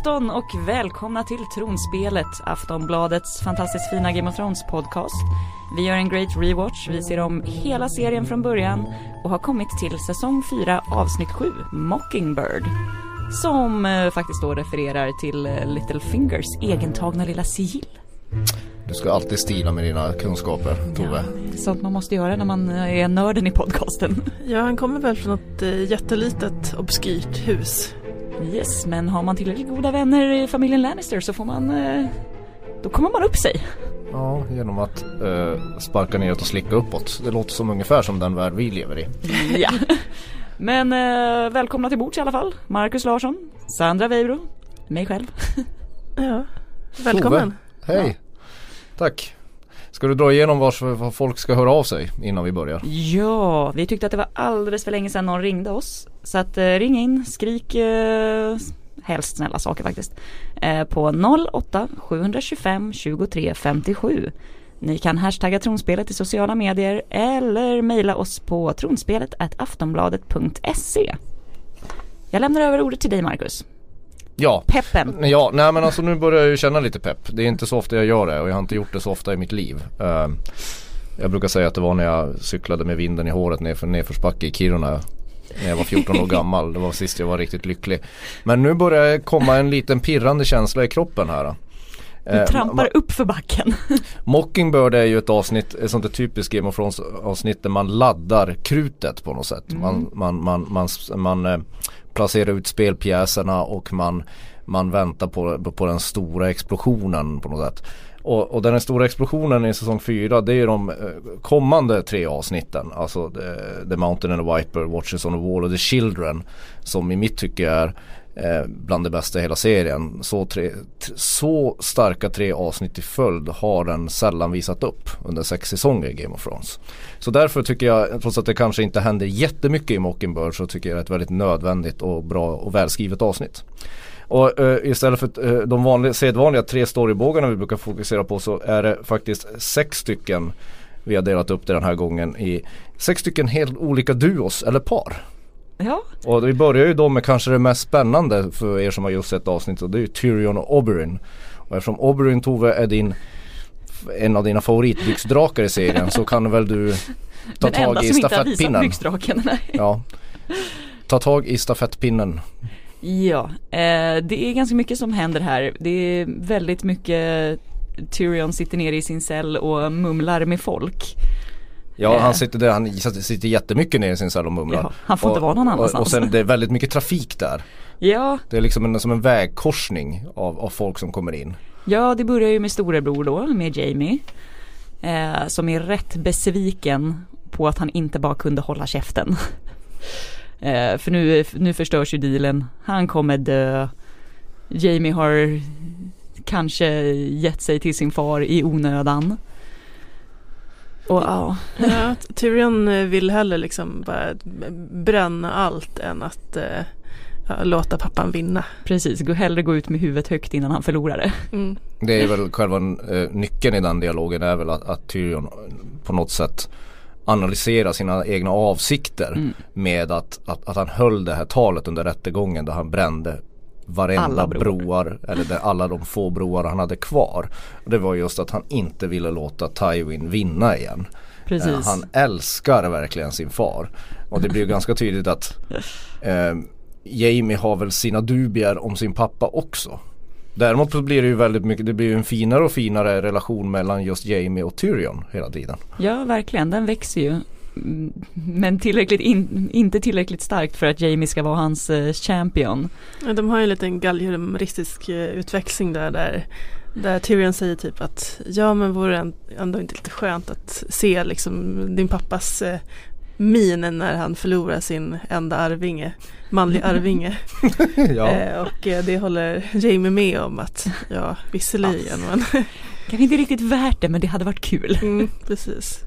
afton och välkomna till Tronspelet, Aftonbladets fantastiskt fina Game of Thrones podcast. Vi gör en great rewatch, vi ser om hela serien från början och har kommit till säsong 4 avsnitt 7, Mockingbird. Som eh, faktiskt då refererar till eh, Littlefingers egentagna lilla sigill. Du ska alltid stila med dina kunskaper, Tove. Ja, sånt man måste göra när man eh, är nörden i podcasten. Ja, han kommer väl från ett eh, jättelitet obskyrt hus. Yes, men har man tillräckligt goda vänner i familjen Lannister så får man... Eh, då kommer man upp sig. Ja, genom att eh, sparka neråt och slicka uppåt. Det låter som ungefär som den värld vi lever i. ja. Men eh, välkomna till bords i alla fall. Marcus Larsson, Sandra Weibro, mig själv. ja, välkommen. Tove, hej. Ja. Tack. Ska du dra igenom var folk ska höra av sig innan vi börjar? Ja, vi tyckte att det var alldeles för länge sedan någon ringde oss. Så att eh, ring in, skrik eh, helst snälla saker faktiskt. Eh, på 08 725 23 57. Ni kan hashtagga tronspelet i sociala medier eller mejla oss på tronspelet aftonbladet.se. Jag lämnar över ordet till dig Marcus. Ja. Peppen. Ja, nej men alltså nu börjar jag ju känna lite pepp. Det är inte så ofta jag gör det och jag har inte gjort det så ofta i mitt liv. Uh, jag brukar säga att det var när jag cyklade med vinden i håret nerför nedförsbacke i Kiruna när jag var 14 år gammal. Det var sist jag var riktigt lycklig. Men nu börjar det komma en liten pirrande känsla i kroppen här. Du eh, trampar uh, upp för backen. Mockingbird är ju ett avsnitt, ett sånt där typiskt Game of Thrones avsnitt där man laddar krutet på något sätt. Mm. Man, man, man, man, man, man placera ut spelpjäserna och man, man väntar på, på den stora explosionen på något sätt. Och, och den stora explosionen i säsong 4 det är de eh, kommande tre avsnitten. Alltså The, the Mountain and the Viper, Watches on the Wall och The Children. Som i mitt tycke är eh, bland det bästa i hela serien. Så, tre, så starka tre avsnitt i följd har den sällan visat upp under sex säsonger i Game of Thrones. Så därför tycker jag, trots att det kanske inte händer jättemycket i Mockingbird så tycker jag det är ett väldigt nödvändigt och bra och välskrivet avsnitt. Och uh, istället för uh, de vanliga, sedvanliga tre storybågarna vi brukar fokusera på så är det faktiskt sex stycken vi har delat upp det den här gången i sex stycken helt olika duos eller par. Ja. Och vi börjar ju då med kanske det mest spännande för er som har just sett avsnittet och det är ju Tyrion och Oberyn. Och eftersom Oberyn Tove är din en av dina favoritbyxdrakar i serien så kan väl du ta Den tag i stafettpinnen. byxdraken, nej. Ja. Ta tag i stafettpinnen. Ja, eh, det är ganska mycket som händer här. Det är väldigt mycket Tyrion sitter nere i sin cell och mumlar med folk. Ja han sitter där, han sitter jättemycket ner i sin cell och mumlar. Ja, han får och, inte vara någon annanstans. Och, och sen det är väldigt mycket trafik där. Ja. Det är liksom en, som en vägkorsning av, av folk som kommer in. Ja det börjar ju med storebror då, med Jamie. Eh, som är rätt besviken på att han inte bara kunde hålla käften. eh, för nu, nu förstörs ju dealen. Han kommer dö. Jamie har kanske gett sig till sin far i onödan. Och, ja. ja, Tyrion vill hellre liksom bara bränna allt än att eh, låta pappan vinna. Precis, gå hellre gå ut med huvudet högt innan han förlorar det. Mm. Det är väl själva eh, nyckeln i den dialogen är väl att, att Tyrion på något sätt analysera sina egna avsikter mm. med att, att, att, han höll det här talet under rättegången där han brände varenda broar eller där alla de få broar han hade kvar. Det var just att han inte ville låta Tywin vinna igen. Precis. Eh, han älskar verkligen sin far. Och det blir ganska tydligt att eh, Jamie har väl sina dubier om sin pappa också. Däremot så blir det ju väldigt mycket, det blir ju en finare och finare relation mellan just Jamie och Tyrion hela tiden. Ja verkligen, den växer ju. Men tillräckligt in, inte tillräckligt starkt för att Jamie ska vara hans eh, champion. Ja, de har ju en liten galjeristisk eh, utväxling där, där där Tyrion säger typ att ja men vore det ändå inte lite skönt att se liksom din pappas eh, min när han förlorar sin enda arvinge, manlig arvinge. ja. eh, och eh, det håller Jamie med om att ja visserligen men Kanske inte riktigt värt det men det hade varit kul. Mm, precis.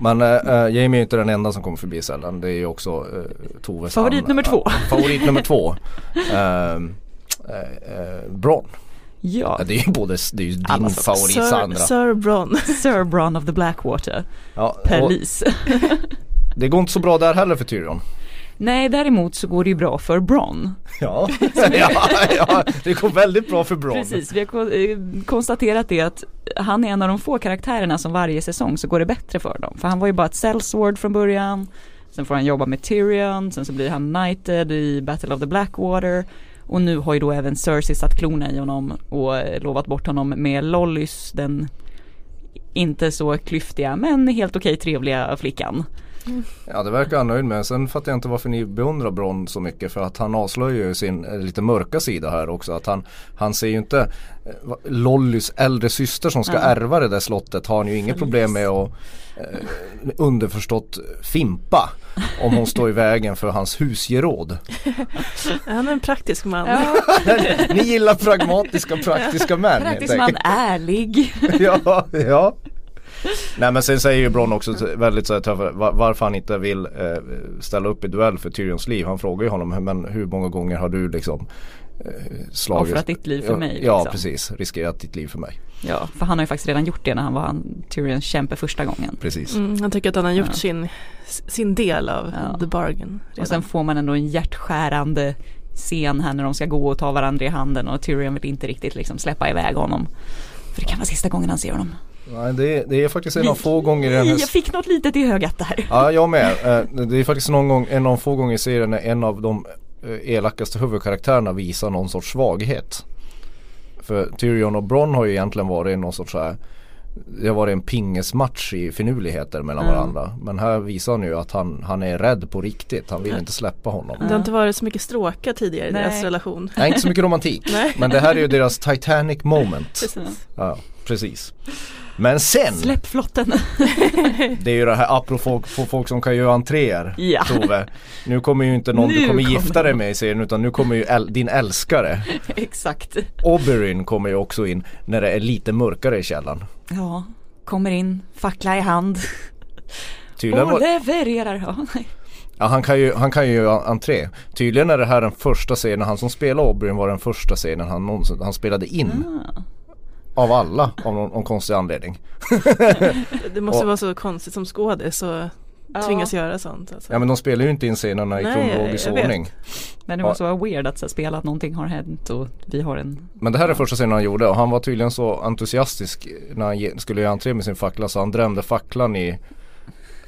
Men äh, Jamie är inte den enda som kommer förbi sällan. Det är ju också äh, Toves Favorit nummer två. Äh, favorit nummer två. äh, Bron. Ja. Det är ju både, det är ju din alltså, favorit Sir, Sandra. Sir Bron. Sir Bron of the Blackwater. Ja, Police. det går inte så bra där heller för Tyrion. Nej, däremot så går det ju bra för Bron. Ja, ja, ja det går väldigt bra för Bron. Precis, vi har eh, konstaterat det att han är en av de få karaktärerna som varje säsong så går det bättre för dem. För han var ju bara ett sellsword från början. Sen får han jobba med Tyrion, sen så blir han knighted i Battle of the Blackwater. Och nu har ju då även Cersei satt klorna i honom och eh, lovat bort honom med Lollys, den inte så klyftiga men helt okej trevliga flickan. Ja det verkar han nöjd med. Sen fattar jag inte varför ni beundrar Bron så mycket för att han avslöjar ju sin eh, lite mörka sida här också. Att han, han ser ju inte eh, Lollys äldre syster som ska Ja. ärva det där slottet har han ju inget problem med att eh, underförstått fimpa om hon står i vägen för hans husgeråd. Han är en praktisk man. Ni gillar pragmatiska praktiska män helt Praktiskt man ärlig. ja, ja. Nej men sen säger ju Bron också väldigt så här tuffa, varför han inte vill eh, ställa upp i duell för Tyrions liv. Han frågar ju honom, men hur många gånger har du liksom eh, slagit Offrat ditt liv för mig, Ja liksom. precis, riskerat ditt liv för mig. Ja, för han har ju faktiskt redan gjort det när han var han, Tyrions kämpe första gången. Precis. Mm, han tycker att han har gjort Ja. sin, sin del av Ja. the bargain. Och Redan. sen får man ändå en hjärtskärande scen här när de ska gå och ta varandra i handen och Tyrion vill inte riktigt liksom släppa iväg honom. För det kan vara sista gången han ser honom. Nej, det, är, det är faktiskt en av få gånger i den här Jag fick något litet i ögat där. Ja, jag med. Eh, Det är faktiskt någon gång, en av få gånger i serien när en av de eh, elakaste huvudkaraktärerna visar någon sorts svaghet. För Tyrion och Bronn har ju egentligen varit någon sorts så här det har varit en pingesmatch i finurligheter mellan Mm. varandra. Men här visar han ju att han, han är rädd på riktigt. Han vill inte släppa honom. Det har inte varit så mycket stråka tidigare i Nej. deras relation. Nej, inte så mycket romantik. Nej. Men det här är ju deras Titanic moment. Precis. Ja, precis. Men sen, Släpp flotten. det är ju det här apropå folk, som kan göra entréer. Ja. Tove. Nu kommer ju inte någon Nu du kommer kommer gifta dig med i serien utan nu kommer ju äl- din älskare. Exakt. Oberyn kommer ju också in när det är lite mörkare i källaren. Ja, kommer in, fackla i hand Tydligen och levererar. Ja, nej. ja, han, kan ju, han kan ju göra entré. Tydligen är det här den första scenen, han som spelar Oberyn var den första scenen han någonsin, han spelade in. Ah. Av alla av någon, någon konstig anledning. Det måste Och- vara så konstigt som skådis och Ja. tvingas göra sånt. Alltså. Ja men de spelar ju inte in scenerna i kronologisk ordning. Men det måste vara weird att så, spela att någonting har hänt och vi har en Men det här är första scenen han gjorde och han var tydligen så entusiastisk när han skulle göra entré med sin fackla så han drämde facklan i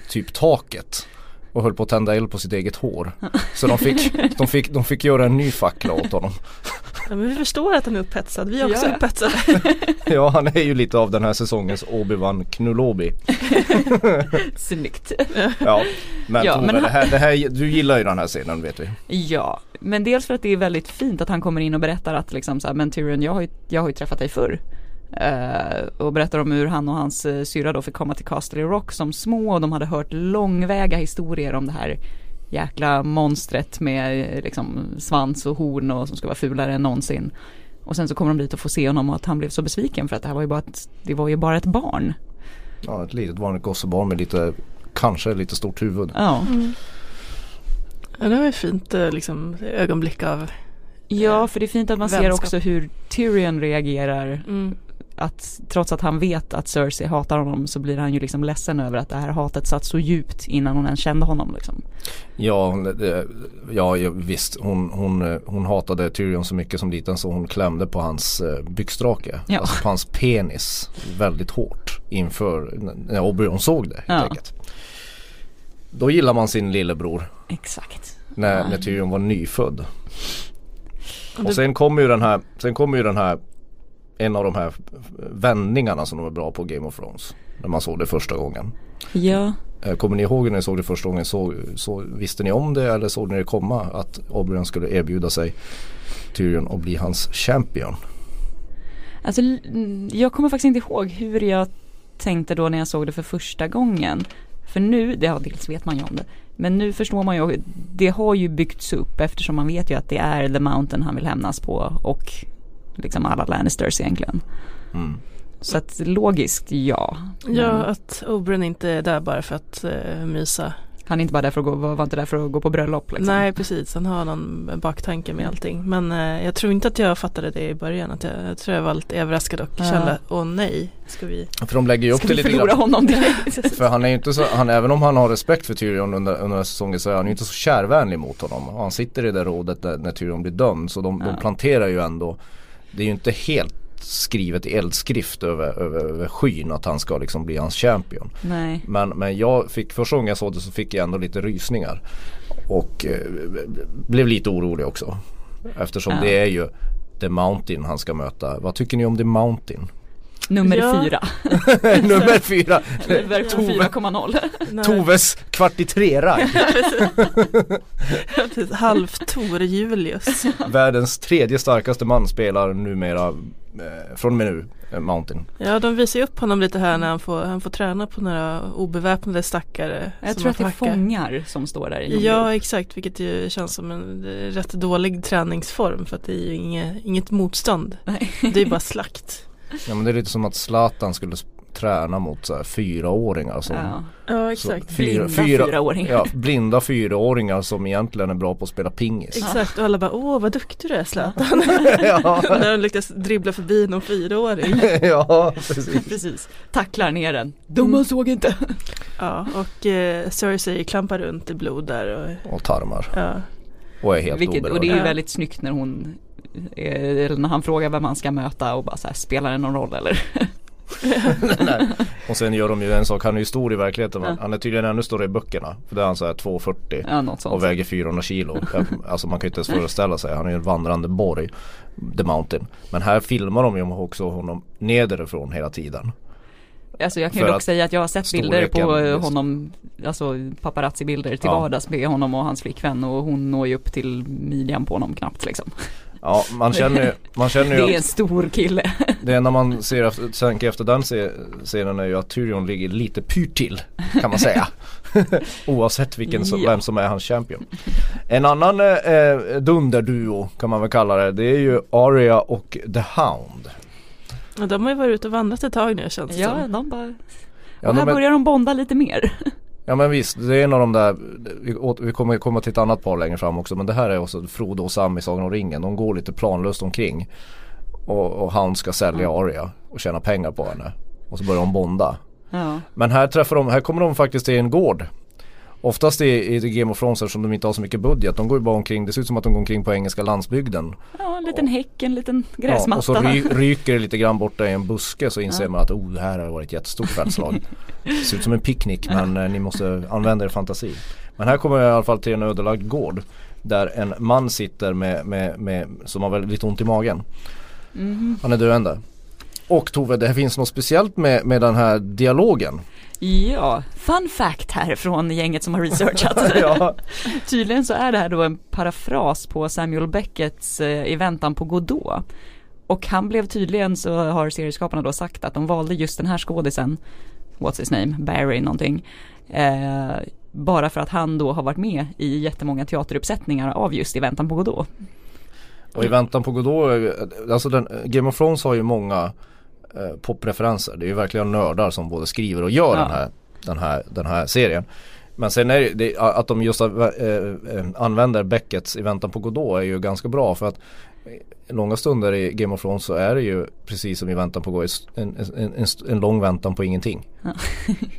typ taket. Och höll på att tända eld på sitt eget hår. Så de fick, de fick, de fick göra en ny fackla åt honom. Ja, men vi förstår att han är upphetsad, vi är också Ja. upphetsade. Ja han är ju lite av den här säsongens Obi-Wan Knulobi. snyggt. Ja men Ja, Tove, men han- det här, det här, du gillar ju den här scenen vet vi. Ja, men dels för att det är väldigt fint att han kommer in och berättar att liksom så här, men Tyrion jag har ju, jag har ju träffat dig förr. Eh, och berättar om hur han och hans uh, syrra då fick komma till Castle Rock som små och de hade hört långväga historier om det här jäkla monstret med eh, liksom svans och horn och som ska vara fulare än någonsin. Och sen så kommer de dit och får se honom och att han blev så besviken för att det här var ju bara ett, det var ju bara ett barn. Ja ett litet vanligt gossebarn med lite, kanske lite stort huvud. Ja, Ja, det var ju fint eh, liksom, ögonblick av ja för det är fint att man ser Vänskap. också hur Tyrion reagerar mm, att trots att han vet att Cersei hatar honom så blir han ju liksom ledsen över att det här hatet satt så djupt innan hon ens kände honom liksom. Ja, hon- ja visst. Hon, hon, eh, hon hatade Tyrion så mycket som liten så hon klämde på hans eh, byxdrake. Ja. Alltså på hans penis väldigt hårt inför när Oberyn såg det helt Ja. enkelt. Då gillar man sin lillebror Exakt. när, när Tyrion var nyfödd. och sen kommer ju den här, sen kommer ju den här en av de här vändningarna som de är bra på Game of Thrones. När man såg det första gången. Ja, Eh, Kommer ni ihåg när ni såg det första gången? Så, så visste ni om det eller såg ni det komma att Oberyn skulle erbjuda sig Tyrion och bli hans champion? alltså jag kommer faktiskt inte ihåg hur jag tänkte då när jag såg det för första gången. För nu, det, ja, dels vet man ju om det, men nu förstår man ju, det har ju byggts upp eftersom man vet ju att det är The Mountain han vill hämnas på och liksom alla Lannisters egentligen. Mm. Så att logiskt, ja. ja, Men- att Oberyn inte är där bara för att uh, mysa. Han är inte bara där för att gå, var inte där för att gå på bröllop liksom. Nej precis, han har någon baktanke med allting. Men eh, jag tror inte att jag fattade det i början. Att jag, jag tror jag var lite överraskad och Ja. kände, åh nej, ska vi? För de lägger ju upp Ska det vi lite förlora grann. honom direkt? För han är ju inte så, han, även om han har respekt för Tyrion under, under säsongen så är han ju inte så kärvänlig mot honom. Han sitter i det rådet när, när Tyrion blir dömd så de, Ja. de planterar ju ändå Det är ju inte helt skrivet i eldskrift över, över, över skyn att han ska liksom bli hans champion. Nej. Men, men jag fick, första gången jag såg det så fick jag ändå lite rysningar. Och eh, blev lite orolig också. Eftersom Ja. det är ju The Mountain han ska möta. Vad tycker ni om The Mountain? Nummer Ja. fyra. Nummer fyra. Nummer Tove, 4,0. Nej, Toves kvart i tre-ragg. precis, Halv-Tor Julius. Världens tredje starkaste man spelar numera eh, från och med nu, eh, Mountain. Ja de visar ju upp honom lite här när han får, han får träna på några obeväpnade stackare. Jag tror att det är fångar som står där i Ja exakt vilket ju känns som en rätt dålig träningsform för att det är ju inget, inget motstånd. Nej. Det är bara slakt. Ja men det är lite som att Zlatan skulle träna mot så här, fyraåringar som Ja. Ja så fyra, Blinda fyra, fyraåringar. ja, blinda fyraåringar som egentligen är bra på att spela pingis. Exakt och alla bara åh vad duktig du är Zlatan. ja, när de lyckas dribbla förbi någon fyraåring. ja, precis. Precis. Tacklar ner den. Domaren såg inte. Ja och eh, Cersei klampar runt i blod där och Och tarmar. ja. Och är helt Vilket, och det är ju väldigt snyggt när hon eller när han frågar vem han ska möta och bara så här, spelar det någon roll eller? Och sen gör de ju en sak, han är ju stor i verkligheten Ja. Han är tydligen ännu större i böckerna. För där är han så här 2,40 Ja och väger 400 kilo. Alltså man kan ju inte ens föreställa sig. Han är ju en vandrande borg. The Mountain. Men här filmar de ju också honom nederifrån hela tiden. Alltså jag kan ju dock säga att jag har sett bilder på honom, alltså paparazzi-bilder till Ja. vardags med honom och hans flickvän och hon når ju upp till midjan på honom knappt liksom. Ja man känner ju, man känner Det ju är att en stor kille. det enda man ser tänker efter den scenen är ju att Tyrion ligger lite pyrt till kan man säga. Oavsett vilken som, Ja. vem som är hans champion. En annan eh, eh, dunderduo kan man väl kalla det. Det är ju Arya och The Hound. Och de har ju varit ute och vandrat ett tag nu känns det Ja, som. de bara, Ja, och här börjar de bonda lite mer. Ja men visst, det är en av de där, vi, kommer komma till ett annat par längre fram också men det här är också Frodo och Sam i Sagan om ringen. De går lite planlöst omkring. Och, och han ska sälja Arya och tjäna pengar på henne. Och så börjar de bonda. Ja. Men här träffar de, här kommer de faktiskt till en gård. Oftast i, i Game of Thrones eftersom de inte har så mycket budget. De går ju bara omkring, det ser ut som att de går omkring på engelska landsbygden. ja, en liten häck, en liten Ja, gräsmatta. och så ry, ryker det lite grann borta i en buske så inser Ja. man att oh, det här har varit ett jättestort fältslag. Det ser ut som en picknick men eh, ni måste använda er fantasi. Men här kommer jag i alla fall till en ödelagd gård. Där en man sitter med, med, med, som har väldigt ont i magen. Mhm. Han är döende. Och Tove, det här finns något speciellt med, med den här dialogen. Ja, fun fact här från gänget som har researchat. ja. Tydligen så är det här då en parafras på Samuel Becketts eh, I väntan på Godot. Och han blev tydligen så har serieskaparna då sagt att de valde just den här skådisen, what's his name, Barry någonting. Eh, bara för att han då har varit med i jättemånga teateruppsättningar av just I väntan på Godot. Och i väntan på Godot, eh, alltså den, Game of Thrones har ju många eh, popreferenser. Det är ju verkligen nördar som både skriver och gör Ja. den, här, den, här, den här serien. Men sen är det, det att de just eh, eh, använder Beckets i väntan på Godot är ju ganska bra för att långa stunder i Game of Thrones så är det ju precis som i väntan på Godot en, en, en, en lång väntan på ingenting. Ja.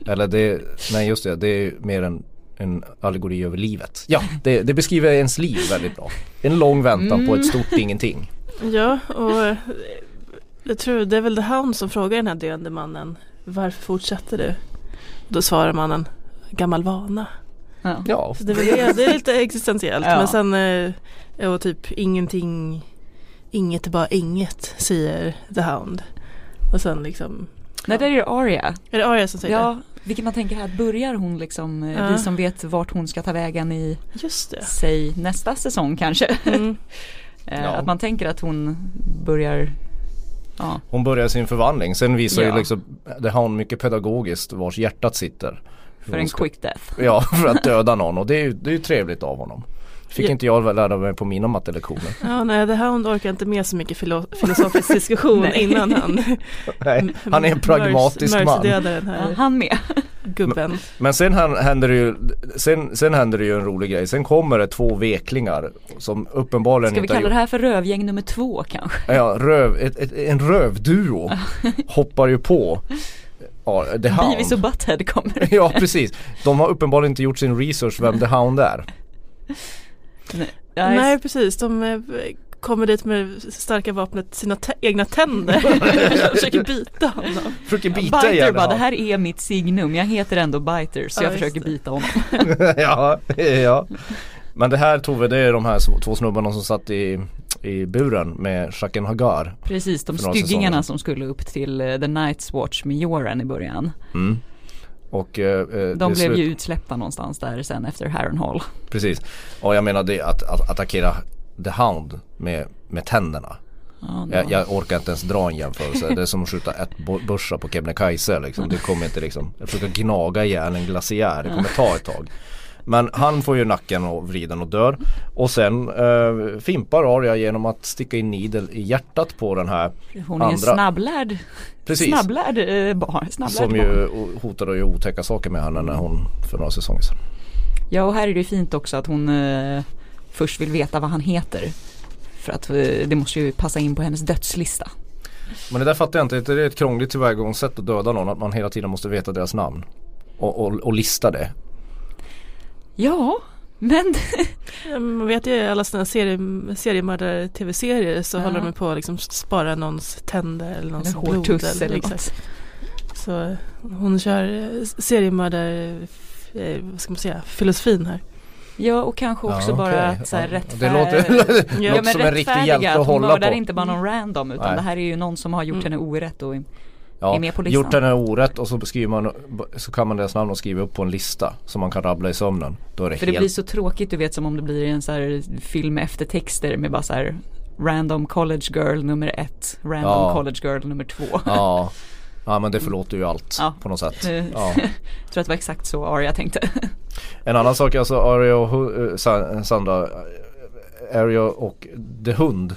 Eller det, nej just det, det är ju mer en en allegori över livet. Ja, det, det beskriver ens liv väldigt bra. En lång väntan på Mm. ett stort ingenting. Ja och jag tror det är väl The Hound som frågar den här döende mannen Varför fortsätter du? Då svarar mannen Gammal vana. Ja. Ja, Så det, är väl det, det är lite existentiellt Ja. men sen eh, och typ ingenting Inget är bara inget säger The Hound. Och sen liksom Nej, där är det Aria. Är det Arya som säger Ja, vilket man tänker här, börjar hon liksom, eh, Ja. vi som vet vart hon ska ta vägen i, det? Just det. säg nästa säsong kanske. Mm. Eh, Ja. Att man tänker att hon börjar, ja, hon börjar sin förvandling. Sen visar Ja. ju liksom, det har hon mycket pedagogiskt vars hjärtat sitter. för en quick death. Ja, för att döda någon och det är ju det är ju trevligt av honom. Fick inte jag lära mig på mina mattelektioner. Ja, nej, The Hound orkar inte med så mycket filo- filosofisk diskussion innan han Nej, han är en pragmatisk man. Mercy-dödaren Ja, här. han med. gubben. Men sen hän- händer det ju sen, sen händer det ju en rolig grej. Sen kommer det två veklingar som uppenbarligen Ska vi inte kalla det här för rövgäng nummer två kanske? Ja, röv, ett, ett, en rövduo hoppar ju på ja, The Hound. Beavis och Butthead kommer. Ja precis. De har uppenbarligen inte gjort sin research vem The Hound är. Nej, Nej precis, de eh, kommer dit med starka vapnet sina egna tänder och försöker bita honom. Försöker bita Biter ihjäl bara, det här är mitt signum, jag heter ändå Biter så Ja, jag försöker det. bita honom. Ja, ja. Men det här Tove, det är de här två snubbarna som satt i, i buren med Jaqen Hagar. Precis, de styggingarna som skulle upp till eh, The Night's Watch med Joran i början. Mm. Och eh, eh, De blev slut- ju utsläppta någonstans där sen efter Harrenhal. Precis. Och jag menar det att, att attackera The Hound med, med tänderna. Ja, Jag, jag orkar inte ens dra en jämförelse. Det är som att skjuta ett börsa på Kebnekaise liksom. Det kommer inte liksom, jag försöker gnaga ihjäl en glaciär. Det kommer ta ett tag. Men han får ju nacken och vriden och dör. Och sen eh, fimpar Arya genom att sticka in nidel i hjärtat på den här Hon är andra. snabblärd, Precis. snabblärd eh, barn. Snabblärd Som barn. ju hotade att göra otäcka saker med henne när hon för några säsonger sedan. Ja och här är det ju fint också att hon eh, först vill veta vad han heter. För att eh, det måste ju passa in på hennes dödslista. Men det där fattar jag inte. Det är ett krångligt tillvägagångssätt att döda någon. Att man hela tiden måste veta deras namn. Och, och, och lista det. Ja, men Man vet ju i alla sådana serie, seriemördare-tv-serier så Ja. håller de på att liksom spara någons tänder eller någons eller blod. hårtuss eller exakt. något. Så hon kör eh, seriemördare, eh, vad ska man säga, filosofin här. Ja och kanske också Ja, bara okej. att så här, Ja, rättfär... Det låter, det Ja, låter men som en riktig hjälte att att hon hålla mördar på. inte bara någon random utan Nej. det här är ju någon som har gjort Mm. henne orätt och Ja, är med på listan. gjort henne orätt och så skriver man Så kan man deras namn och skriva upp på en lista Som man kan rabbla i sömnen Då är det För det helt blir så tråkigt du vet som om det blir en så här film med eftertexter med bara så här Random college girl nummer ett, random Ja. college girl nummer två. Ja Ja men det förlåter ju allt Ja. på något sätt ja. Jag tror att det var exakt så Arya tänkte. En annan sak alltså Arya och eh, Sa- Sandra Arya och The Hund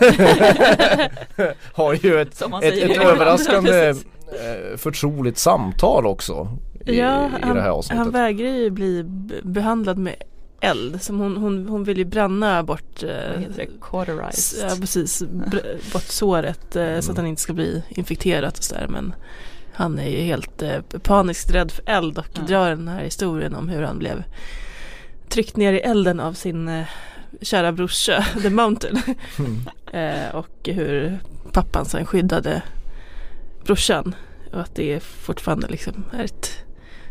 Har ju ett, ett, ett överraskande eh, förtroligt samtal också i, ja, i han, det här han avsnittet vägrar ju bli behandlad med eld. Som hon, hon, hon vill ju bränna bort eh, heter det? s- Cauterized. Ja precis, br- bort såret eh, så att han inte ska bli infekterad och sådär men han är ju helt eh, paniskt rädd för eld och Ja. drar den här historien om hur han blev tryckt ner i elden av sin eh, kära brorsa The Mountain Mm. eh, och hur pappan sen skyddade brorsan och att det fortfarande liksom är ett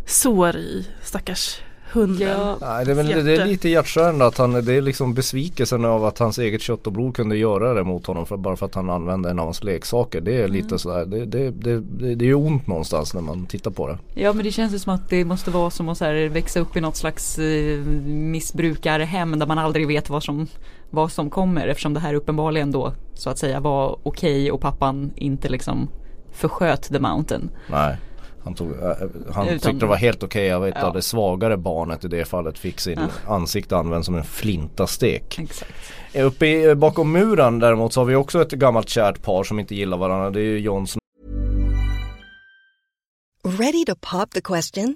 sår i stackars hunden. Ja, Nej, det, är väl, det är lite hjärtskärande att han, det är liksom besvikelsen av att hans eget kött och blod kunde göra det mot honom för, bara för att han använde en av hans leksaker. Det är lite sådär, det, det, det, det, det är ju ont någonstans när man tittar på det. ja men det känns ju som att det måste vara som att så här, växa upp i något slags eh, missbrukarhem där man aldrig vet vad som, vad som kommer eftersom det här uppenbarligen då så att säga var okej och pappan inte liksom försköt The Mountain. Nej. Han, tog, äh, han Utan- tyckte det var helt okej av ett Ja. det svagare barnet i det fallet fick sin Ja. ansikte använt som en flintastek. Exakt. Uppe i, bakom muren däremot så har vi också ett gammalt kärt par som inte gillar varandra. Det är ju Jon Snow Ready to pop the question?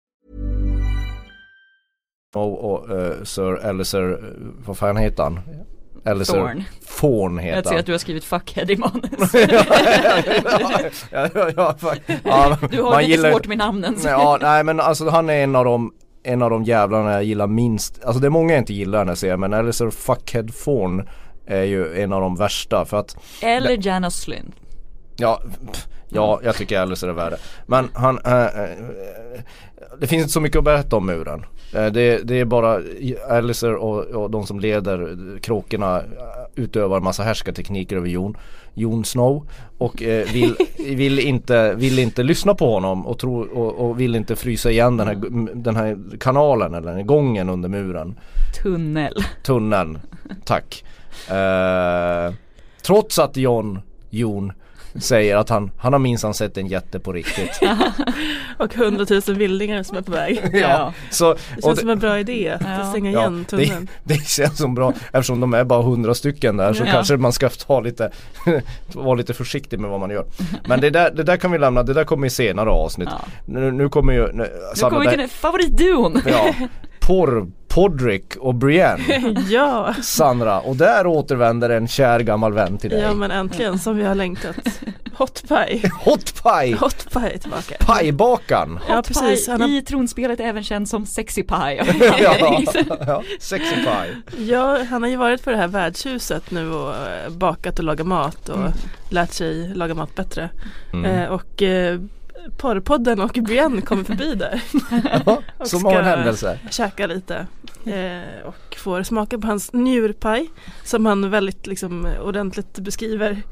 Och, och eh, Sir Eliser, eh, vad fan heter han? Eliser Thorne. Thorne Jag heter ser han. att du har skrivit fuckhead i manus. ja, ja, ja, ja, Du har lite gillar- svårt med namnen. så- Ja, nej men alltså han är en av de en av de jävlarna jag gillar minst, alltså det är många jag inte gillar när jag ser men Eliser Fuckhead Thorne är ju en av de värsta för att Eller Janos Slyn. Ja, pff, ja jag tycker Alice är värre. Men han, äh, det finns inte så mycket att berätta om muren. Äh, det, det, är bara Alicer och, och de som leder kråkorna utövar massa härskartekniker över Jon. Jon Snow och eh, vill, vill, inte, vill inte lyssna på honom och, tro, och, och, vill inte frysa igen den här, den här kanalen eller den här gången under muren. Tunnel. Tunneln, tack. Eh, trots att John, Jon säger att han, han har minsann sett en jätte på riktigt. och hundratusen vildingar som är på väg. ja, så, det känns det, som en bra idé att ja. stänga igen ja, tunneln. Det, det, känns som bra eftersom de är bara hundra stycken där så ja. kanske man ska ta lite vara lite försiktig med vad man gör. Men det där, det där kan vi lämna, det där kommer i senare avsnitt. Nu, nu kommer ju Nu, nu kommer vi till favoritduon. Ja, porr Podrick och Brienne. ja. Sandra, och där återvänder en kär gammal vän till dig. Ja men äntligen som vi har längtat. Hot pie. Hot pie. Hot pie tillbaka. Pajbakan. Ja precis. Har... I tronspelet även känd som Sexy Pie. ja, ja, Sexy Pie. Ja, han har ju varit på det här värdshuset nu och eh, bakat och lagat mat och mm. lärt sig laga mat bättre. Mm. Eh, och eh, Porrpodden och Brienne kommer förbi där. Ja, som av en händelse. käka lite. Eh, och får smaka på hans njurpaj som han väldigt liksom ordentligt beskriver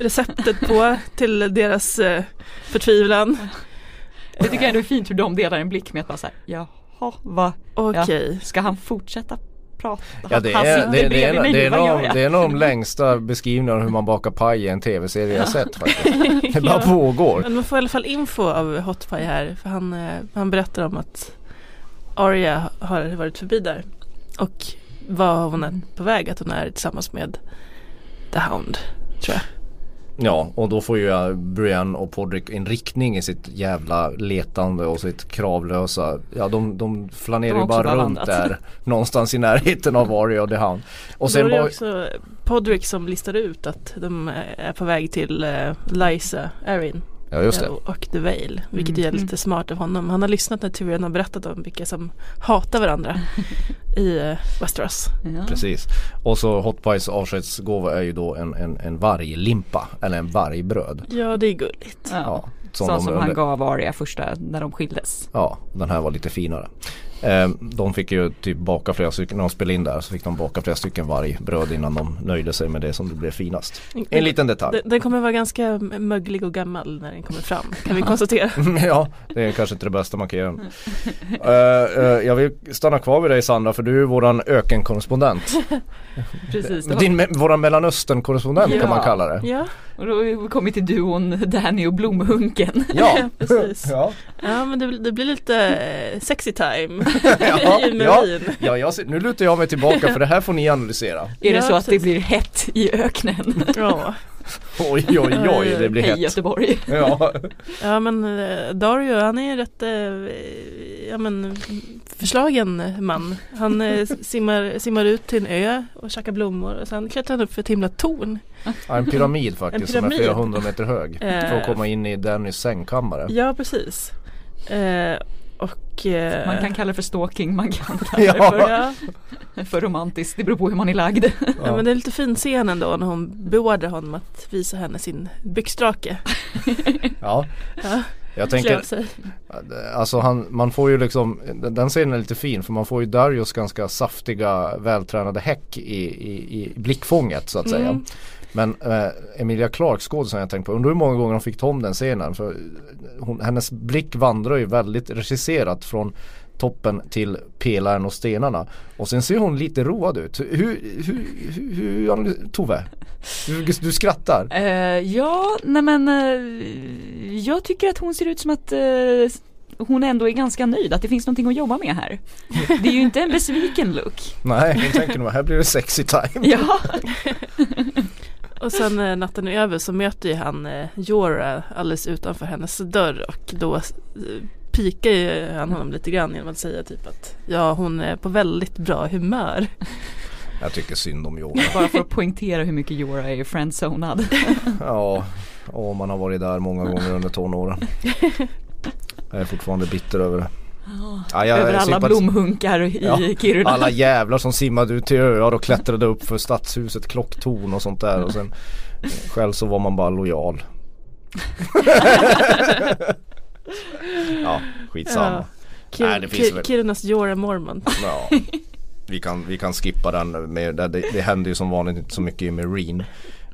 receptet på till deras eh, förtvivlan. Det tycker jag ändå är fint hur de delar en blick med att bara såhär, jaha, vad, okay. ja, ska han fortsätta prata. Ja det är, det, det, är, det, är nog, det är nog de längsta beskrivningarna hur man bakar paj i en tv-serie jag sett faktiskt. Det bara pågår. Men man får i alla fall info av Hot Pie här för han, eh, han berättar om att Arya har varit förbi där och var hon är på väg att hon är tillsammans med The Hound tror jag. Ja och då får ju Brienne och Podrick en riktning i sitt jävla letande och sitt kravlösa. Ja de, de flanerar ju bara runt där Någonstans i närheten av Arya och The Hound. Och sen då är det också Podrick som listar ut att de är på väg till uh, Lysa Erin Ja just det. Och The Vale. Vilket mm. är lite smart av honom. Han har lyssnat när Tyrion har berättat om vilka som hatar varandra i uh, Westeros. Ja. Precis. Och så Hot Pies avskedsgåva är ju då en, en, en varglimpa. Eller en vargbröd. Ja det är gulligt. Ja. ja som, som, som han gav Arya första när de skildes. Ja, den här var lite finare. Eh, de fick ju typ baka flera stycken, när de spelade in där så fick de baka flera stycken vargbröd innan de nöjde sig med det som det blev finast. En liten detalj. Den, kommer vara ganska möglig och gammal när den kommer fram, kan vi konstatera. ja, det är kanske inte det bästa markeringen. uh, uh, jag vill stanna kvar vid dig Sandra för du är våran ökenkorrespondent. Precis. Din, våran mellanöstern-korrespondent ja. kan man kalla det. Ja. Och då har vi kommit till duon Danny och Blomhunken. Ja, precis. Ja, ja men det, det blir lite eh, sexy time ja, ja, ja jag ser, nu lutar jag mig tillbaka för det här får ni analysera. Är det så att det blir hett i öknen? Ja. Oj oj oj det blir hett. Hej Göteborg. Ja. ja men eh, Dario han är rätt eh, ja, men, förslagen man. Han simmar, simmar ut till en ö och käkar blommor och sen klättrar han upp för ett himla torn. Ja, en pyramid faktiskt en pyramid. som är flera hundra meter hög. för att komma in i Dannys sängkammare. Ja precis. Och, eh, man kan kalla det för stalking, man kan kalla det för, ja. för romantiskt, det beror på hur man är lagd. Ja. ja men det är lite fin scen ändå när hon beordrar honom att visa henne sin byxdrake. ja. ja. Jag tänker, alltså han, man får ju liksom, den scenen är lite fin för man får ju Darius ganska saftiga vältränade häck i, i, i blickfånget så att säga. Men äh, Emilia Clark skådisen jag tänkt på, undrar hur många gånger hon fick ta om den scenen. För hon, hennes blick vandrar ju väldigt regisserat från toppen till pelaren och stenarna. Och sen ser hon lite road ut. Hur, hur, hur, hur Tove? Du, du skrattar. Uh, ja, nej men uh, jag tycker att hon ser ut som att uh, hon ändå är ganska nöjd att det finns någonting att jobba med här. Det är ju inte en besviken look. Nej, hon tänker nog här blir det sexy time. Ja. Och sen eh, natten är över så möter ju han eh, Jora alldeles utanför hennes dörr och då eh, pikar ju han honom lite grann genom att säga typ att ja hon är på väldigt bra humör. Jag tycker synd om Jora. Bara för att poängtera hur mycket Jora är friendzonad. ja, och man har varit där många gånger under tonåren. Jag är fortfarande bitter över det. Ja, över alla blomhunkar i ja, Kiruna. Alla jävlar som simmade ut till öar och klättrade upp för stadshuset klocktorn och sånt där och sen själv så var man bara lojal. ja, skitsamma. Ja. Kir Nej, det finns Kir väl- Kirunas Jorah Mormont. Ja. Vi kan, vi kan skippa den med, det, det händer ju som vanligt inte så mycket i Marine.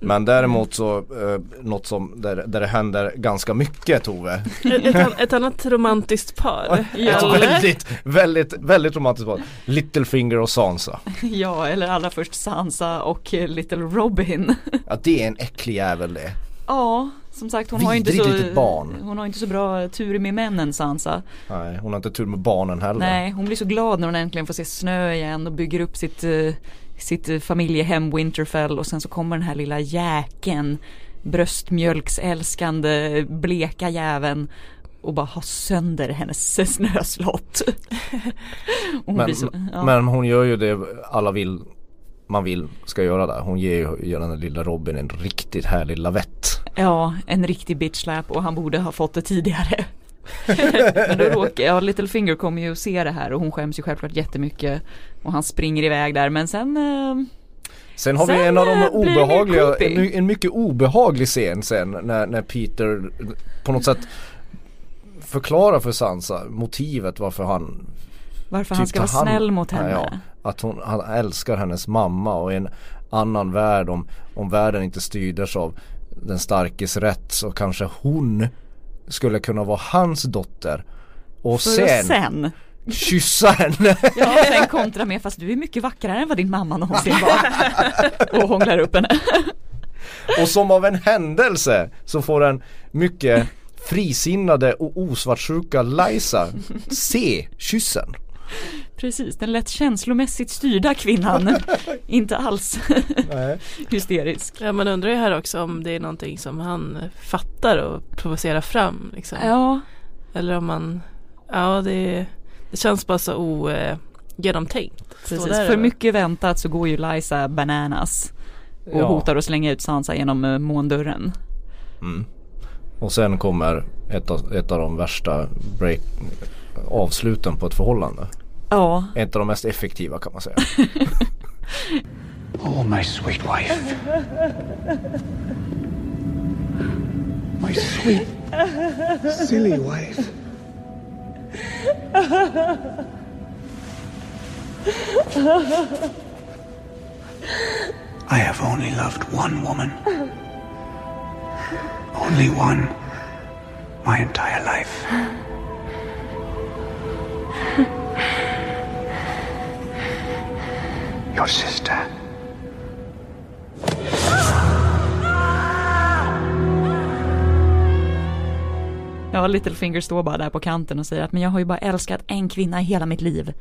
Men däremot så, eh, något som, där, där det händer ganska mycket Tove. ett, ett, an- ett annat romantiskt par. Ett Jalle. väldigt, väldigt, väldigt romantiskt par. Littlefinger och Sansa. Ja, eller allra först Sansa och eh, Little Robin. Ja det är en äcklig jävel det. Ja, som sagt hon har inte så barn. Hon har inte så bra tur med männen Sansa. Nej, hon har inte tur med barnen heller. Nej, hon blir så glad när hon äntligen får se snö igen och bygger upp sitt, eh, sitt eh, familjehem Winterfell och sen så kommer den här lilla jäkeln bröstmjölksälskande bleka jäveln och bara har sönder hennes snöslott. hon Men, så, ja. men hon gör ju det alla vill man vill ska göra där. Hon ger ju den lilla Robin en riktigt härlig lavett. Ja, en riktig bitch slap och han borde ha fått det tidigare. Men då råkar, ja Littlefinger kommer ju att se det här och hon skäms ju självklart jättemycket och han springer iväg där men sen eh, Sen har vi Sen, en av de eh, obehagliga, en, en mycket obehaglig scen sen när, när Peter på något sätt förklarar för Sansa motivet varför han varför han ska vara hand- snäll mot henne. Ja. att hon, han älskar hennes mamma och i en annan värld om, om världen inte styrdes av den starkes rätt så kanske hon skulle kunna vara hans dotter och För sen, sen, kyssa henne. ja sen kontra med fast du är mycket vackrare än vad din mamma någonsin var. Och hånglar upp henne. Och som av en händelse så får den mycket frisinnade och osvartsjuka Liza se kyssen. Precis, den lätt känslomässigt styrda kvinnan. Inte alls hysterisk. Ja man undrar ju här också om det är någonting som han fattar och provocerar fram liksom. Ja, Eller om man, ja det, det känns bara så ogenomtänkt. precis. För mycket väntat så går ju Liza bananas. Och Ja. hotar att slänga ut Sansa genom eh, måndörren. Mm. Och sen kommer ett av, ett av de värsta break, avsluten på ett förhållande. Ja, Ett av de mest effektiva kan man säga. Oh, my sweet wife. My sweet, silly wife. I have only loved one woman. Only one. My entire life. Your sister. ja Littlefinger står bara där på kanten och säger att men jag har ju bara älskat en kvinna i hela mitt liv.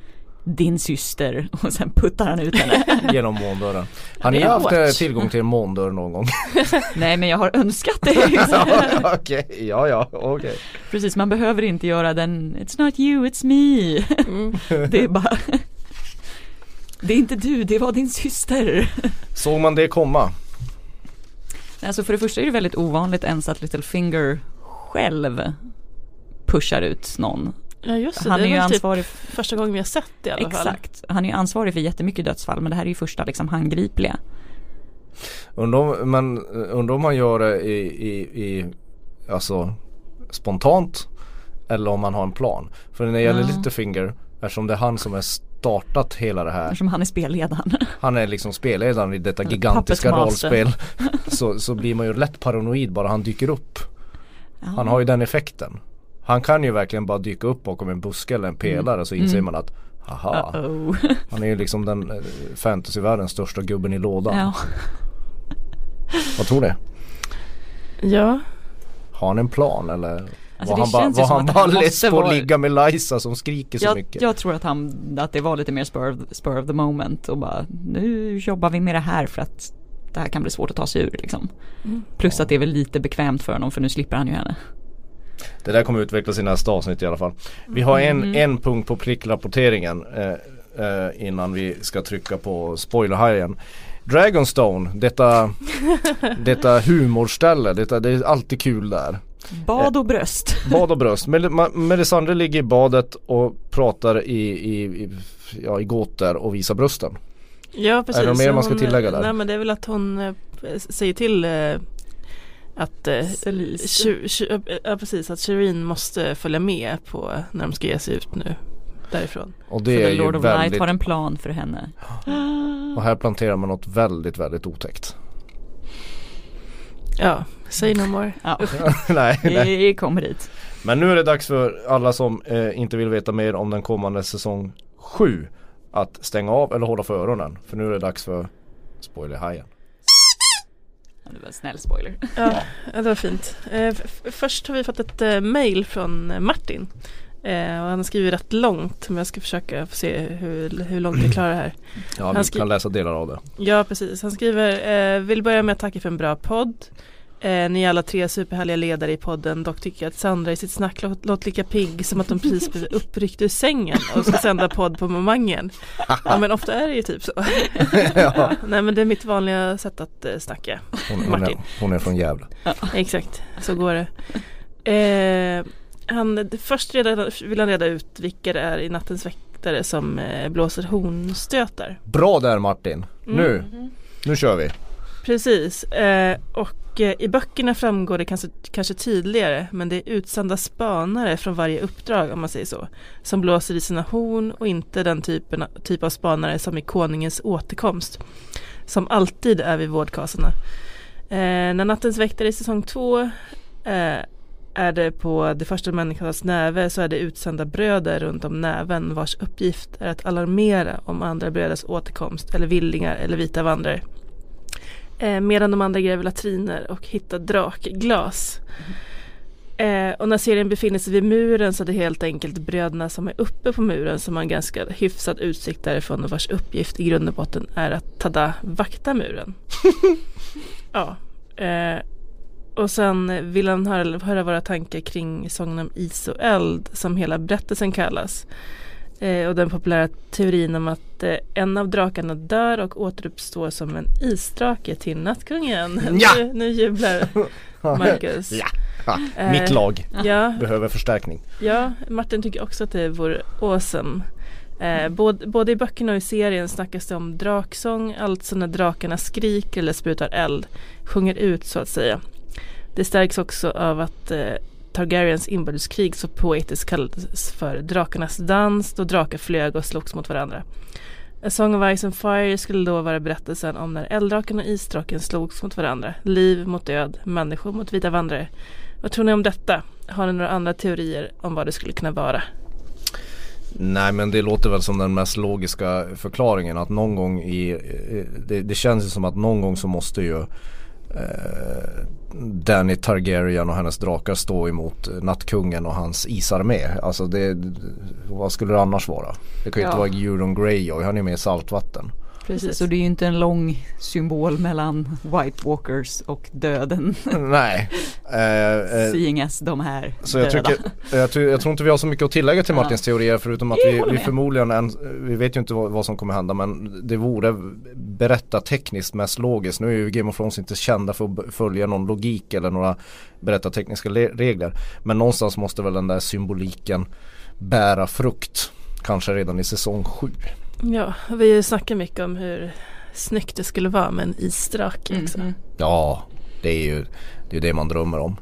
Din syster. Och sen puttar han ut henne. Genom måndörren. Har ni haft eh, hårt. tillgång till en måndörr någon gång? Nej men jag har önskat det. Ja, Okej, ja ja, okej. Precis, man behöver inte göra den It's not you, it's me. Det är bara Det är inte du, det var din syster. Såg man det komma? Alltså för det första är det väldigt ovanligt ens att Littlefinger själv pushar ut någon. Ja just det, Han det är är ju väl ansvarig typ första gången vi har sett det i alla fall. Exakt, han är ju ansvarig för jättemycket dödsfall men det här är ju första liksom handgripliga. Undrar om, men eh, undrar om man gör det i, i, i alltså spontant eller om man har en plan. För när det gäller Ja. Littlefinger, eftersom det är han som har startat hela det här. Eftersom han är spelledaren. Han är liksom spelledaren i detta gigantiska rollspel. Så, så blir man ju lätt paranoid bara han dyker upp. Han har ju den effekten. Han kan ju verkligen bara dyka upp bakom en buske eller en pelare så inser man att Haha, Uh-oh. han är ju liksom den eh, fantasyvärldens största gubben i lådan. Ja. Vad tror ni? Ja, Har han en plan eller Alltså, var han bara, var han att bara less på att ligga med Liza som skriker så Jag, mycket? jag tror att han, att det var lite mer spur of, spur of the moment och bara nu jobbar vi med det här för att det här kan bli svårt att ta sig ur liksom. Plus att det är väl lite bekvämt för honom för nu slipper han ju henne. Det där kommer utvecklas i nästa avsnitt i alla fall. Vi har en, Mm. en punkt på prickrapporteringen eh, eh, innan vi ska trycka på spoilerhajen. Dragonstone, detta, detta humorställe, detta, det är alltid kul där. Bad och bröst. Bad och bröst. Melisandre ligger i badet och pratar i, i, i, ja, i gåtor och visar brösten. ja precis. Är det något mer man ska tillägga där? Nej men det är väl att hon eh, säger till eh, att eh, ja, precis, att Shireen måste följa med på när de ska ge sig ut nu därifrån. Och Det är Lord of Light väldigt, har en plan för henne. och här planterar man något väldigt, väldigt otäckt. Ja, say no more. Ja, nej, nej. vi kommer dit. Men nu är det dags för alla som eh, inte vill veta mer om den kommande säsong 7 att stänga av eller hålla för öronen. För nu är det dags för spoilerhajen. Det var en snäll spoiler. Ja, det var fint. Eh, först har vi fått ett eh, mail från eh, Martin. Eh, och han har skrivit rätt långt men jag ska försöka få se hur, hur långt vi klarar det här. Ja, Han vi kan läsa delar av det. Ja precis, han skriver eh, Vill börja med att tacka för en bra podd eh, Ni är alla tre superhärliga ledare i podden Dock tycker jag att Sandra i sitt snack låt, låter lika pigg som att de precis blivit uppryckt ur sängen och ska sända podd på momangen Ja men ofta är det ju typ så ja. Nej men det är mitt vanliga sätt att eh, snacka hon, hon, är, Martin. hon är från Gävle. Exakt, så går det eh, han, Först reda, vill han reda ut vilka det är i Nattens väktare som eh, blåser hornstötar Bra där Martin. Nu, nu kör vi. Precis, eh, och eh, i böckerna framgår det kanske, kanske tydligare men det är utsända spanare från varje uppdrag om man säger så som blåser i sina horn och inte den typen, typ av spanare som i konungens återkomst som alltid är vid vårdkaserna. Eh, när Nattens väktare i säsong två eh, är det på det första människans näve så är det utsända bröder runt om näven vars uppgift är att alarmera om andra bröders återkomst eller villingar eller vita vandrare. Eh, medan de andra gräver latriner och hittar drakglas. Eh, och när serien befinner sig vid muren så är det helt enkelt bröderna som är uppe på muren som har en ganska hyfsad utsikt därifrån och vars uppgift i grund och botten är att tada vakta muren. ja. Eh, och sen vill han höra, höra våra tankar kring sången om is och eld som hela berättelsen kallas. Eh, och den populära teorin om att eh, en av drakarna dör och återuppstår som en isdrake till nattkungen. Ja! Nu, nu jublar Marcus. Ja. Eh, Mitt lag Ja, behöver förstärkning. ja, Martin tycker också att det vore awesome. Eh, både, både i böckerna och i serien snackas det om draksång, alltså när drakarna skriker eller sprutar eld, sjunger ut så att säga. Det stärks också av att eh, Targaryens inbördeskrig så poetiskt kallades för drakarnas dans då drakar flög och slogs mot varandra. A Song of Ice and Fire skulle då vara berättelsen om när elddraken och isdraken slogs mot varandra. Liv mot död, människor mot vita vandrare. Vad tror ni om detta? Har ni några andra teorier om vad det skulle kunna vara? Nej men det låter väl som den mest logiska förklaringen att någon gång i eh, Det, det känns ju som att någon gång så måste ju eh, Danny Targaryen och hennes drakar stå emot Nattkungen och hans isarmé. Alltså det, vad skulle det annars vara? Det kan ju Ja. inte vara Euron Greyjoy, han är med i saltvatten. Precis, så det är ju inte en lång symbol mellan White Walkers och döden. Nej. Eh, eh, Seeing as de här Så jag, döda. tycker, jag, tror- jag tror inte vi har så mycket att tillägga till. Martins teorier förutom att vi, vi förmodligen, en, vi vet ju inte vad, vad som kommer hända men det vore berättartekniskt mest logiskt. Nu är ju Game of Thrones inte kända för att följa någon logik eller några berättartekniska le- regler. Men någonstans måste väl den där symboliken bära frukt. Kanske redan i säsong 7. Ja, vi har ju snackat mycket om hur snyggt det skulle vara med en isdrake också. Mhm. Ja, det är ju det, är det man drömmer om.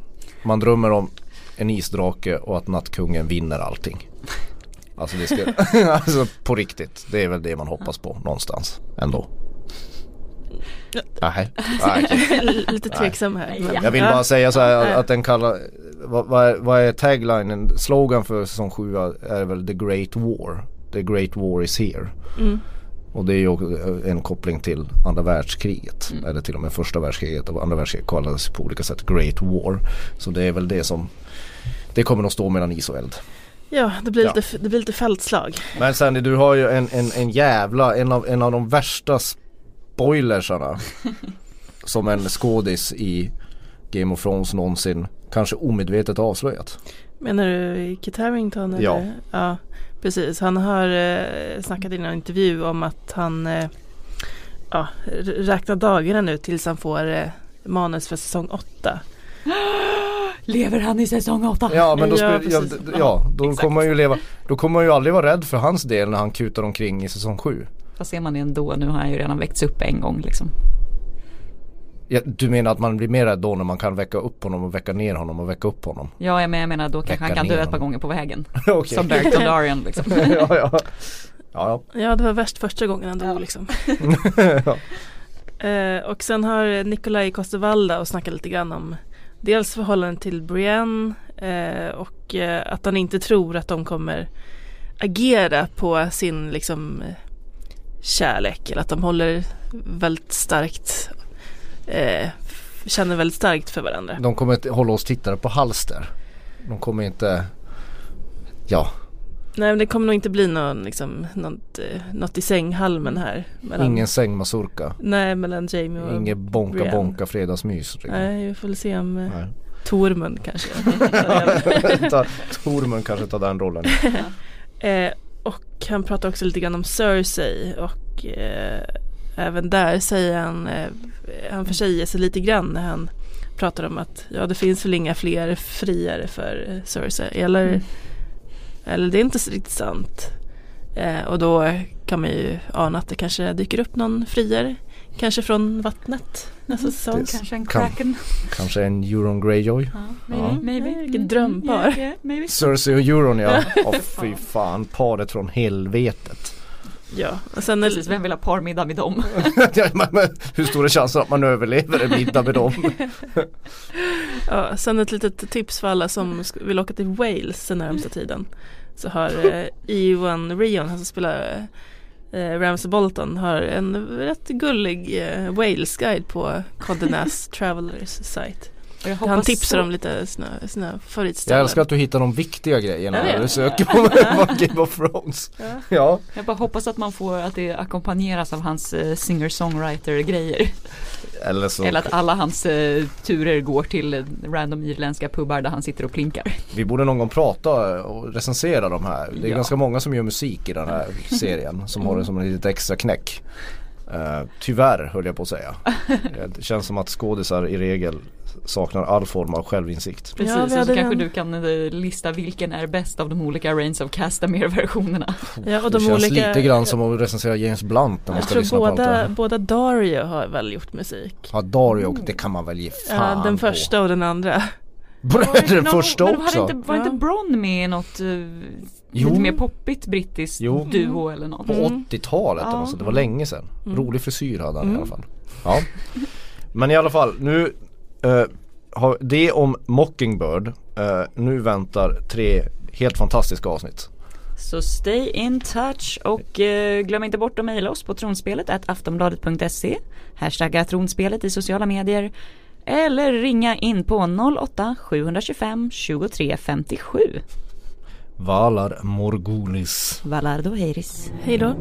Man drömmer om en isdrake och att nattkungen vinner allting. Alltså det ska, alltså på riktigt. Det är väl det man hoppas på någonstans ändå. Nej, nej, okej. Lite tveksam här. men- Jag vill bara säga så här att den kallar, vad, vad, är, vad är taglinen, slogan för säsong 7 är väl The Great War. The Great War is here. Mm. Och det är ju en koppling till andra världskriget. Eller till och med första världskriget och andra världskriget kallades på olika sätt Great War. Så det är väl det som Det kommer att stå mellan is och eld. Ja, det blir, Ja. Lite, det blir lite fältslag. Men Sandy du har ju en, en, en jävla, en av, en av de värsta spoilersarna Som en skådis i Game of Thrones någonsin kanske omedvetet avslöjat. Menar du Kit Harington? Eller? Ja. ja. Precis, han har eh, snackat i en intervju om att han eh, ja, räknar dagarna nu tills han får eh, manus för säsong 8. Lever han i säsong 8? Ja men då, Ja, skulle, ja, ja, då kommer man ju leva Då kommer man ju aldrig vara rädd för hans del när han kutar omkring i säsong 7 Vad ser man det ändå? Nu har han ju redan väckts upp en gång liksom. Ja, du menar att man blir mer rädd då när man kan väcka upp honom och väcka ner honom och väcka upp honom? Ja men jag menar då kanske han kan dö ett par honom. gånger på vägen. Okej. Som Derek Dondarrion liksom. ja, ja. Ja, Ja det var värst första gången han dog Ja. liksom. ja. Eh, och sen har Nikolaj Coster-Waldau snackat lite grann om dels förhållandet till Brienne eh, och eh, att han inte tror att de kommer agera på sin liksom kärlek eller att de håller väldigt starkt eh, känner väldigt starkt för varandra. De kommer inte hålla oss tittare på halster. De kommer inte Ja, Nej men det kommer nog inte bli någon, liksom, något, eh, något i sänghalmen här. Mellan, ingen sängmazurka. Nej mellan Jamie och Inget bonka Brienne. bonka fredagsmys. liksom. Nej vi får väl se om eh, Nej. Tormund kanske. Tormund kanske tar den rollen. Eh, och han pratar också lite grann om Cersei och eh, även där säger han, eh, han försäger sig lite grann när han pratar om att ja det finns väl inga fler friare för eh, Cersei eller, Mm. eller det är inte så riktigt sant. Eh, och då kan man ju ana att det kanske dyker upp någon friare, kanske från vattnet nästa säsong. Det- Kanske en Kan- kraken. Kanske en Euron Greyjoy. Ja, maybe, Ja. maybe. Vilket Mm, drömpar. yeah, yeah, maybe. Cersei och Euron ja. Åh fy fan, paret från helvetet. Ja, och sen Precis, vem vill ha parmiddag med dem? Hur stor är chansen att man överlever en middag med dem? Ja, sen ett litet tips för alla som vill åka till Wales den närmsta tiden. Så har eh, Ewan Rion, han som spelar eh, Ramsey Bolton, har en rätt gullig eh, Wales-guide på Condé Nast Travelers site. Jag Han tipsar så- om lite sina, sina favoritställen. Jag älskar att du hittar de viktiga grejerna Jag när du söker på, på Game of Thrones. Ja. Ja, Jag bara hoppas att man får att det ackompanjeras av hans eh, singer-songwriter grejer. eller så. Eller att alla hans eh, turer går till eh, random irländska pubbar där han sitter och plinkar. Vi borde någon gång prata och recensera de här. Det är Ja. ganska många som gör musik i den här serien som har det som en litet extra knäck. Uh, tyvärr höll jag på att säga. Det känns som att skådisar i regel saknar all form av självinsikt. Precis, vi och så hade kanske den. du kan eh, lista vilken är bäst av de olika Reigns of Castamere-versionerna. Ja, och Det de känns olika, lite grann som att recensera James Blunt när man jag ska tror lyssna på allt det båda, här. båda Dario har väl gjort musik. Ja Dario, det kan man väl ge fan Ja, den på. första och den andra. Den Nå, första men också. Var inte, var inte. Bron med i något eh, Jo. lite mer poppigt brittiskt Jo. duo eller något? På Mm. 80-talet eller Ja. något sånt. det var länge sedan. Mm. Rolig frisyr hade han i Mm. alla fall. Ja. Men i alla fall nu eh, har det om Mockingbird. Eh, nu väntar tre helt fantastiska avsnitt. Så stay in touch och eh, glöm inte bort att mejla oss på tronspelet aftonbladet.se Hashtagga tronspelet i sociala medier eller ringa in på 08-725 23 57 Valar Morgulis. Valardo Heiris Hej då.